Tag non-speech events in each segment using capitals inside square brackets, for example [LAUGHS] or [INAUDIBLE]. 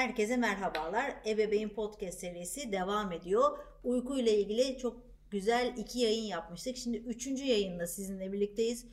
Herkese merhabalar. Ebeveyn Podcast serisi devam ediyor. Uyku ile ilgili çok güzel iki yayın yapmıştık. Şimdi üçüncü yayında sizinle birlikteyiz.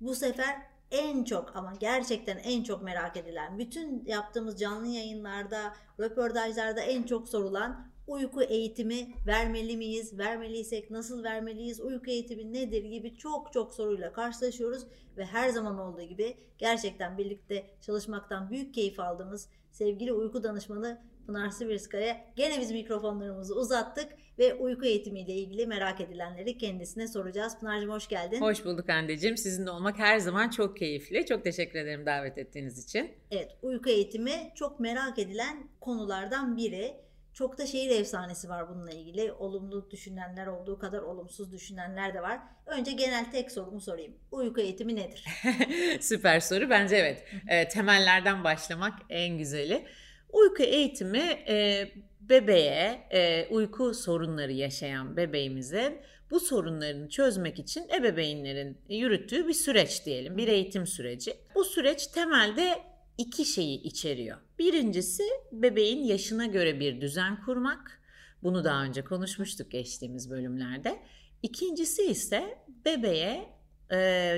Bu sefer en çok ama gerçekten en çok merak edilen, bütün yaptığımız canlı yayınlarda, röportajlarda en çok sorulan uyku eğitimi vermeli miyiz? Vermeliysek nasıl vermeliyiz? Uyku eğitimi nedir gibi çok çok soruyla karşılaşıyoruz ve her zaman olduğu gibi gerçekten birlikte çalışmaktan büyük keyif aldığımız sevgili uyku danışmanı Pınar Sivriskaya gene biz mikrofonlarımızı uzattık ve uyku eğitimiyle ilgili merak edilenleri kendisine soracağız. Pınar'cığım hoş geldin. Hoş bulduk anneciğim. Sizinle olmak her zaman çok keyifli. Çok teşekkür ederim davet ettiğiniz için. Evet, uyku eğitimi çok merak edilen konulardan biri. Çok da şehir efsanesi var bununla ilgili. Olumlu düşünenler olduğu kadar olumsuz düşünenler de var. Önce genel tek sorumu sorayım. Uyku eğitimi nedir? [LAUGHS] Süper soru. Bence evet. E, temellerden başlamak en güzeli. Uyku eğitimi e, bebeğe, e, uyku sorunları yaşayan bebeğimize bu sorunlarını çözmek için ebeveynlerin yürüttüğü bir süreç diyelim, bir eğitim süreci. Bu süreç temelde iki şeyi içeriyor. Birincisi bebeğin yaşına göre bir düzen kurmak. Bunu daha önce konuşmuştuk geçtiğimiz bölümlerde. İkincisi ise bebeğe e,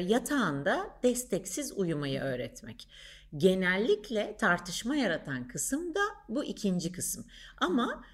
yatağında desteksiz uyumayı öğretmek. Genellikle tartışma yaratan kısım da bu ikinci kısım. Ama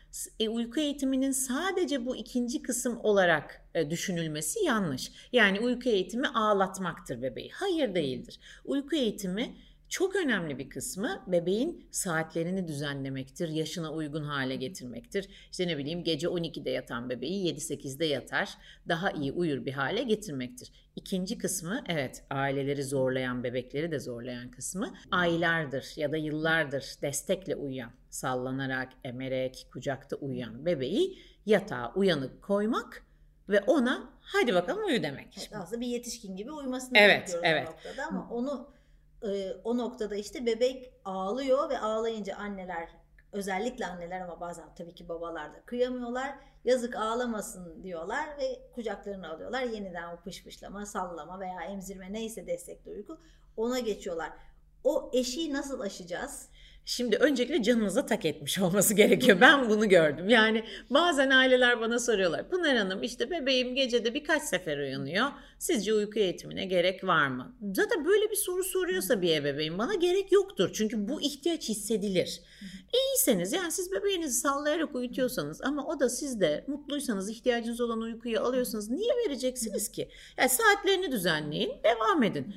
e, uyku eğitiminin sadece bu ikinci kısım olarak e, düşünülmesi yanlış. Yani uyku eğitimi ağlatmaktır bebeği. Hayır değildir. Uyku eğitimi çok önemli bir kısmı bebeğin saatlerini düzenlemektir, yaşına uygun hale getirmektir. İşte ne bileyim gece 12'de yatan bebeği 7-8'de yatar, daha iyi uyur bir hale getirmektir. İkinci kısmı evet aileleri zorlayan, bebekleri de zorlayan kısmı aylardır ya da yıllardır destekle uyuyan, sallanarak, emerek, kucakta uyuyan bebeği yatağa uyanık koymak ve ona hadi bakalım uyu demek. Evet, aslında bir yetişkin gibi uyumasını evet, bekliyoruz evet. noktada ama onu e, o noktada işte bebek ağlıyor ve ağlayınca anneler özellikle anneler ama bazen tabii ki babalar da kıyamıyorlar. Yazık ağlamasın diyorlar ve kucaklarını alıyorlar. Yeniden o pışpışlama, sallama veya emzirme neyse destekli uyku ona geçiyorlar. O eşiği nasıl aşacağız? Şimdi öncelikle canınıza tak etmiş [LAUGHS] olması gerekiyor. Ben bunu gördüm. Yani bazen aileler bana soruyorlar. Pınar Hanım işte bebeğim gecede birkaç sefer uyanıyor. Sizce uyku eğitimine gerek var mı? Zaten böyle bir soru soruyorsa bir ebeveyn bana gerek yoktur. Çünkü bu ihtiyaç hissedilir. İyiyseniz yani siz bebeğinizi sallayarak uyutuyorsanız ama o da siz de mutluysanız ihtiyacınız olan uykuyu alıyorsanız niye vereceksiniz ki? Yani saatlerini düzenleyin devam edin.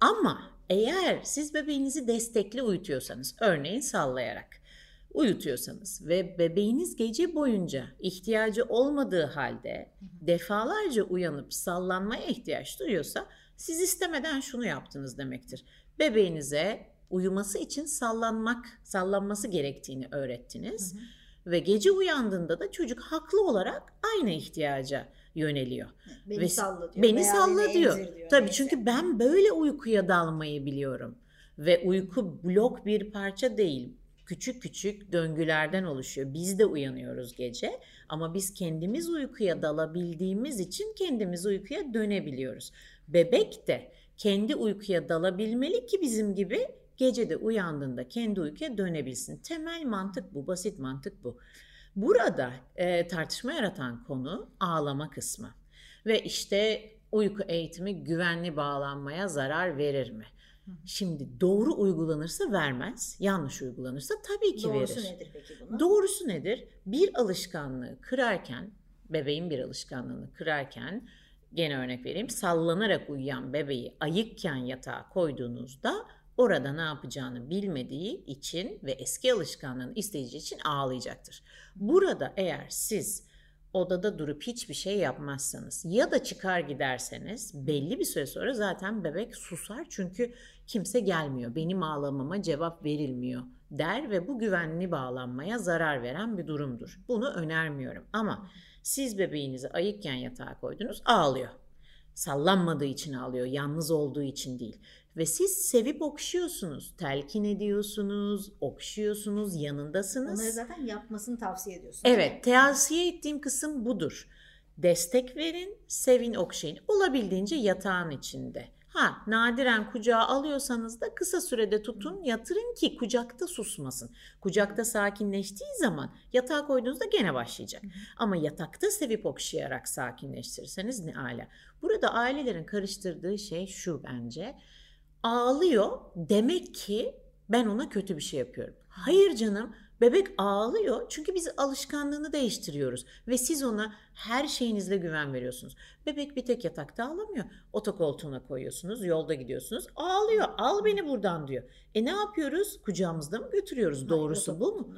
Ama eğer siz bebeğinizi destekli uyutuyorsanız, örneğin sallayarak uyutuyorsanız ve bebeğiniz gece boyunca ihtiyacı olmadığı halde defalarca uyanıp sallanmaya ihtiyaç duyuyorsa siz istemeden şunu yaptınız demektir. Bebeğinize uyuması için sallanmak, sallanması gerektiğini öğrettiniz. Hı hı. Ve gece uyandığında da çocuk haklı olarak aynı ihtiyaca yöneliyor. Beni Ve salla diyor. Beni salla diyor. diyor. Tabii neyse. çünkü ben böyle uykuya dalmayı biliyorum. Ve uyku blok bir parça değil. Küçük küçük döngülerden oluşuyor. Biz de uyanıyoruz gece ama biz kendimiz uykuya dalabildiğimiz için kendimiz uykuya dönebiliyoruz. Bebek de kendi uykuya dalabilmeli ki bizim gibi gecede uyandığında kendi uykuya dönebilsin. Temel mantık bu, basit mantık bu. Burada e, tartışma yaratan konu ağlama kısmı. Ve işte uyku eğitimi güvenli bağlanmaya zarar verir mi? Şimdi doğru uygulanırsa vermez, yanlış uygulanırsa tabii ki Doğrusu verir. Doğrusu nedir peki bunun? Doğrusu nedir? Bir alışkanlığı kırarken, bebeğin bir alışkanlığını kırarken, gene örnek vereyim, sallanarak uyuyan bebeği ayıkken yatağa koyduğunuzda orada ne yapacağını bilmediği için ve eski alışkanlığını isteyeceği için ağlayacaktır. Burada eğer siz odada durup hiçbir şey yapmazsanız ya da çıkar giderseniz belli bir süre sonra zaten bebek susar çünkü kimse gelmiyor. Benim ağlamama cevap verilmiyor der ve bu güvenli bağlanmaya zarar veren bir durumdur. Bunu önermiyorum ama siz bebeğinizi ayıkken yatağa koydunuz ağlıyor. Sallanmadığı için ağlıyor, yalnız olduğu için değil. Ve siz sevip okşuyorsunuz, telkin ediyorsunuz, okşuyorsunuz, yanındasınız. Onları zaten yapmasını tavsiye ediyorsunuz. Evet, tavsiye ettiğim kısım budur. Destek verin, sevin, okşayın. Olabildiğince yatağın içinde. Ha nadiren kucağa alıyorsanız da kısa sürede tutun yatırın ki kucakta susmasın. Kucakta sakinleştiği zaman yatağa koyduğunuzda gene başlayacak. Ama yatakta sevip okşayarak sakinleştirirseniz ne ala. Burada ailelerin karıştırdığı şey şu bence. Ağlıyor demek ki ben ona kötü bir şey yapıyorum. Hayır canım Bebek ağlıyor çünkü biz alışkanlığını değiştiriyoruz ve siz ona her şeyinizle güven veriyorsunuz. Bebek bir tek yatakta ağlamıyor. Otokoltuğuna koyuyorsunuz, yolda gidiyorsunuz. Ağlıyor. Al beni buradan diyor. E ne yapıyoruz? Kucağımızda mı götürüyoruz? Hayır, Doğrusu bu mu?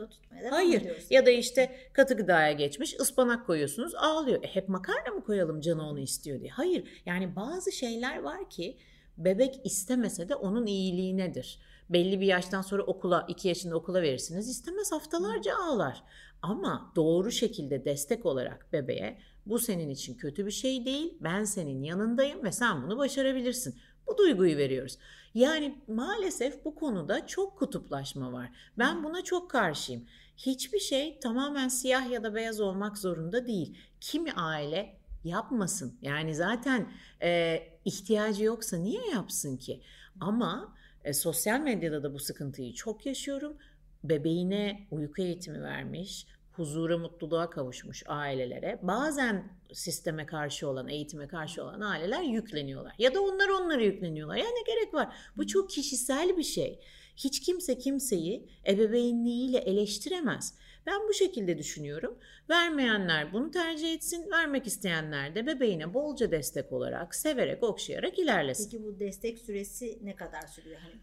Hayır. Ya da işte katı gıdaya geçmiş ıspanak koyuyorsunuz ağlıyor. E hep makarna mı koyalım canı onu istiyor diye. Hayır. Yani bazı şeyler var ki bebek istemese de onun iyiliğinedir belli bir yaştan sonra okula 2 yaşında okula verirsiniz istemez haftalarca ağlar. Ama doğru şekilde destek olarak bebeğe bu senin için kötü bir şey değil. Ben senin yanındayım ve sen bunu başarabilirsin. Bu duyguyu veriyoruz. Yani maalesef bu konuda çok kutuplaşma var. Ben buna çok karşıyım. Hiçbir şey tamamen siyah ya da beyaz olmak zorunda değil. Kimi aile yapmasın. Yani zaten e, ihtiyacı yoksa niye yapsın ki? Ama e, sosyal medyada da bu sıkıntıyı çok yaşıyorum. Bebeğine uyku eğitimi vermiş, huzura, mutluluğa kavuşmuş ailelere bazen sisteme karşı olan, eğitime karşı olan aileler yükleniyorlar. Ya da onlar onlara yükleniyorlar. Yani ne gerek var? Bu çok kişisel bir şey. Hiç kimse kimseyi ebeveynliğiyle eleştiremez. Ben bu şekilde düşünüyorum. Vermeyenler bunu tercih etsin, vermek isteyenler de bebeğine bolca destek olarak, severek, okşayarak ilerlesin. Peki bu destek süresi ne kadar sürüyor? Hani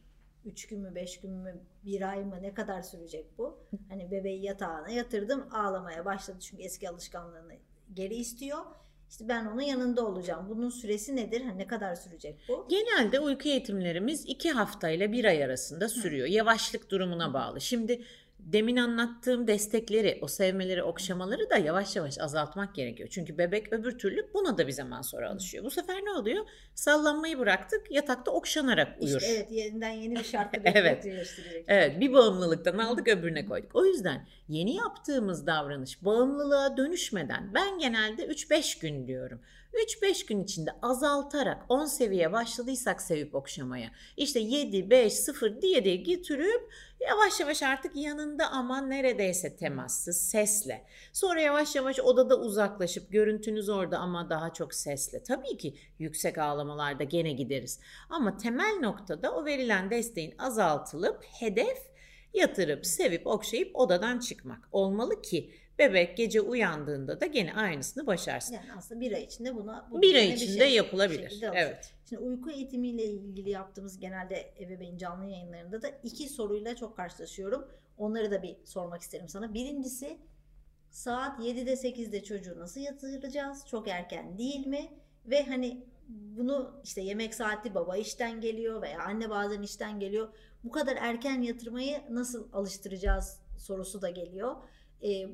3 gün mü 5 gün mü bir ay mı ne kadar sürecek bu? Hani bebeği yatağına yatırdım ağlamaya başladı çünkü eski alışkanlığını geri istiyor. İşte ben onun yanında olacağım. Bunun süresi nedir? Hani ne kadar sürecek bu? Genelde uyku eğitimlerimiz 2 hafta ile 1 ay arasında sürüyor. Hı. Yavaşlık durumuna bağlı. Şimdi demin anlattığım destekleri, o sevmeleri, okşamaları da yavaş yavaş azaltmak gerekiyor. Çünkü bebek öbür türlü buna da bir zaman sonra alışıyor. Bu sefer ne oluyor? Sallanmayı bıraktık, yatakta okşanarak uyur. İşte evet, yeniden yeni bir şartla [LAUGHS] evet. Evet, bir bağımlılıktan aldık öbürüne koyduk. O yüzden yeni yaptığımız davranış bağımlılığa dönüşmeden ben genelde 3-5 gün diyorum. 3-5 gün içinde azaltarak 10 seviye başladıysak sevip okşamaya işte 7, 5, 0 diye diye getirip yavaş yavaş artık yanında ama neredeyse temassız sesle. Sonra yavaş yavaş odada uzaklaşıp görüntünüz orada ama daha çok sesle. Tabii ki yüksek ağlamalarda gene gideriz. Ama temel noktada o verilen desteğin azaltılıp hedef yatırıp sevip okşayıp odadan çıkmak olmalı ki Bebek gece uyandığında da gene aynısını başarsın. Yani aslında bir ay içinde buna bu bir ay içinde bir şey, yapılabilir. Evet. Şimdi uyku eğitimiyle ilgili yaptığımız genelde ebeveyn canlı yayınlarında da iki soruyla çok karşılaşıyorum. Onları da bir sormak isterim sana. Birincisi saat 7'de 8'de çocuğu nasıl yatıracağız? Çok erken değil mi? Ve hani bunu işte yemek saati baba işten geliyor veya anne bazen işten geliyor. Bu kadar erken yatırmayı nasıl alıştıracağız sorusu da geliyor. Ee,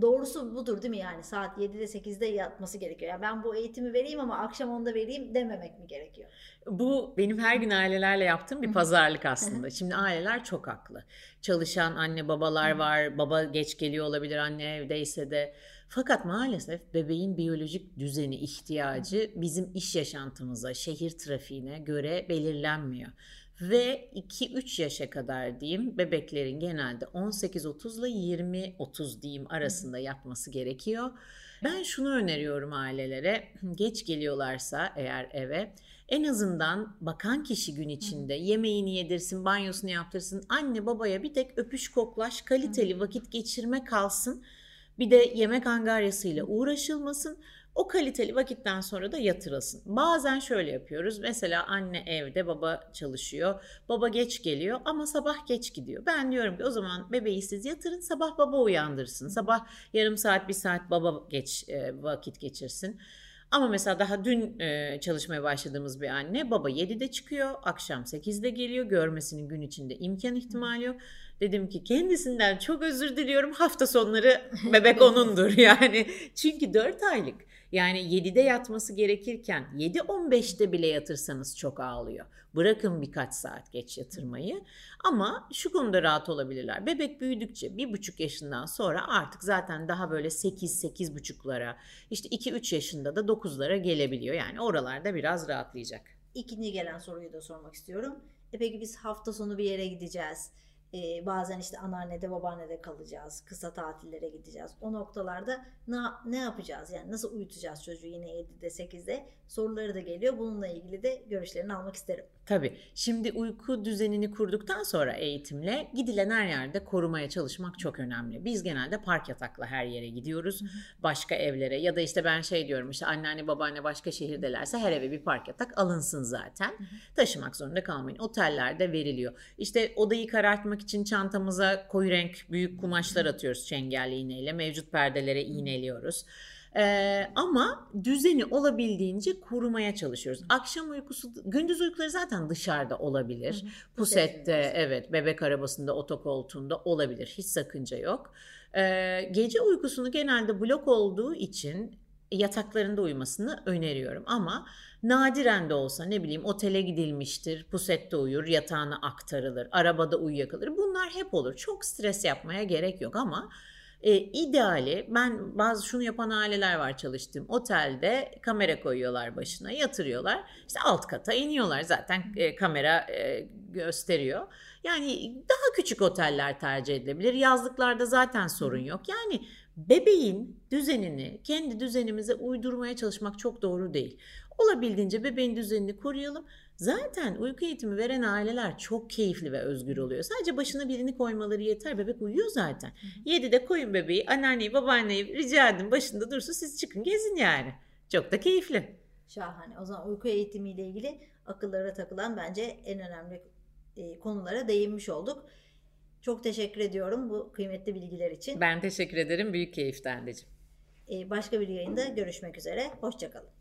doğrusu budur değil mi yani saat 7'de 8'de yatması gerekiyor. Yani ben bu eğitimi vereyim ama akşam onda vereyim dememek mi gerekiyor? Bu benim her gün ailelerle yaptığım bir pazarlık aslında. Şimdi aileler çok haklı. Çalışan anne babalar var. Baba geç geliyor olabilir anne evdeyse de. Fakat maalesef bebeğin biyolojik düzeni, ihtiyacı bizim iş yaşantımıza, şehir trafiğine göre belirlenmiyor. Ve 2-3 yaşa kadar diyeyim bebeklerin genelde 18-30 ile 20-30 diyeyim arasında yapması gerekiyor. Ben şunu öneriyorum ailelere [CLEARS THROAT] geç geliyorlarsa eğer eve en azından bakan kişi gün içinde yemeğini yedirsin, banyosunu yaptırsın, anne babaya bir tek öpüş koklaş, kaliteli vakit geçirme kalsın. Bir de yemek angaryasıyla uğraşılmasın. O kaliteli vakitten sonra da yatırılsın. Bazen şöyle yapıyoruz. Mesela anne evde, baba çalışıyor. Baba geç geliyor ama sabah geç gidiyor. Ben diyorum ki o zaman bebeği siz yatırın, sabah baba uyandırsın. Sabah yarım saat, bir saat baba geç e, vakit geçirsin. Ama mesela daha dün e, çalışmaya başladığımız bir anne baba 7'de çıkıyor, akşam 8'de geliyor. Görmesinin gün içinde imkan ihtimali yok. Dedim ki kendisinden çok özür diliyorum. Hafta sonları [LAUGHS] bebek onundur yani. Çünkü 4 aylık. Yani 7'de yatması gerekirken 7-15'te bile yatırsanız çok ağlıyor. Bırakın birkaç saat geç yatırmayı. Ama şu konuda rahat olabilirler. Bebek büyüdükçe bir buçuk yaşından sonra artık zaten daha böyle 8-8 buçuklara işte 2-3 yaşında da 9'lara gelebiliyor. Yani oralarda biraz rahatlayacak. İkinci gelen soruyu da sormak istiyorum. E peki biz hafta sonu bir yere gideceğiz. Ee, bazen işte anneannede babaannede kalacağız. Kısa tatillere gideceğiz. O noktalarda ne, ne yapacağız? Yani nasıl uyutacağız çocuğu yine 7'de 8'de soruları da geliyor. Bununla ilgili de görüşlerini almak isterim. Tabii. Şimdi uyku düzenini kurduktan sonra eğitimle gidilen her yerde korumaya çalışmak çok önemli. Biz genelde park yatakla her yere gidiyoruz. Başka evlere ya da işte ben şey diyorum işte anneanne babaanne başka şehirdelerse her eve bir park yatak alınsın zaten. Taşımak zorunda kalmayın. Otellerde veriliyor. İşte odayı karartmak için çantamıza koyu renk büyük kumaşlar atıyoruz çengelli iğneyle. Mevcut perdelere iğneliyoruz. Ee, ama düzeni olabildiğince korumaya çalışıyoruz. Akşam uykusu, gündüz uykuları zaten dışarıda olabilir. Pusette, evet, bebek arabasında, otokoltuğunda olabilir. Hiç sakınca yok. Ee, gece uykusunu genelde blok olduğu için yataklarında uyumasını öneriyorum. Ama nadiren de olsa ne bileyim otele gidilmiştir, pusette uyur, yatağına aktarılır, arabada uyuyakalır. Bunlar hep olur. Çok stres yapmaya gerek yok ama e, ideali ben bazı şunu yapan aileler var çalıştığım otelde kamera koyuyorlar başına yatırıyorlar. İşte alt kata iniyorlar zaten e, kamera e, gösteriyor. Yani daha küçük oteller tercih edilebilir. Yazlıklarda zaten sorun yok. Yani bebeğin düzenini kendi düzenimize uydurmaya çalışmak çok doğru değil. Olabildiğince bebeğin düzenini koruyalım. Zaten uyku eğitimi veren aileler çok keyifli ve özgür oluyor. Sadece başına birini koymaları yeter. Bebek uyuyor zaten. 7'de koyun bebeği, anneanneyi, babaanneyi rica edin başında dursun siz çıkın gezin yani. Çok da keyifli. Şahane. O zaman uyku eğitimiyle ilgili akıllara takılan bence en önemli e, konulara değinmiş olduk. Çok teşekkür ediyorum bu kıymetli bilgiler için. Ben teşekkür ederim. Büyük keyifti anneciğim. E, başka bir yayında görüşmek üzere. Hoşçakalın.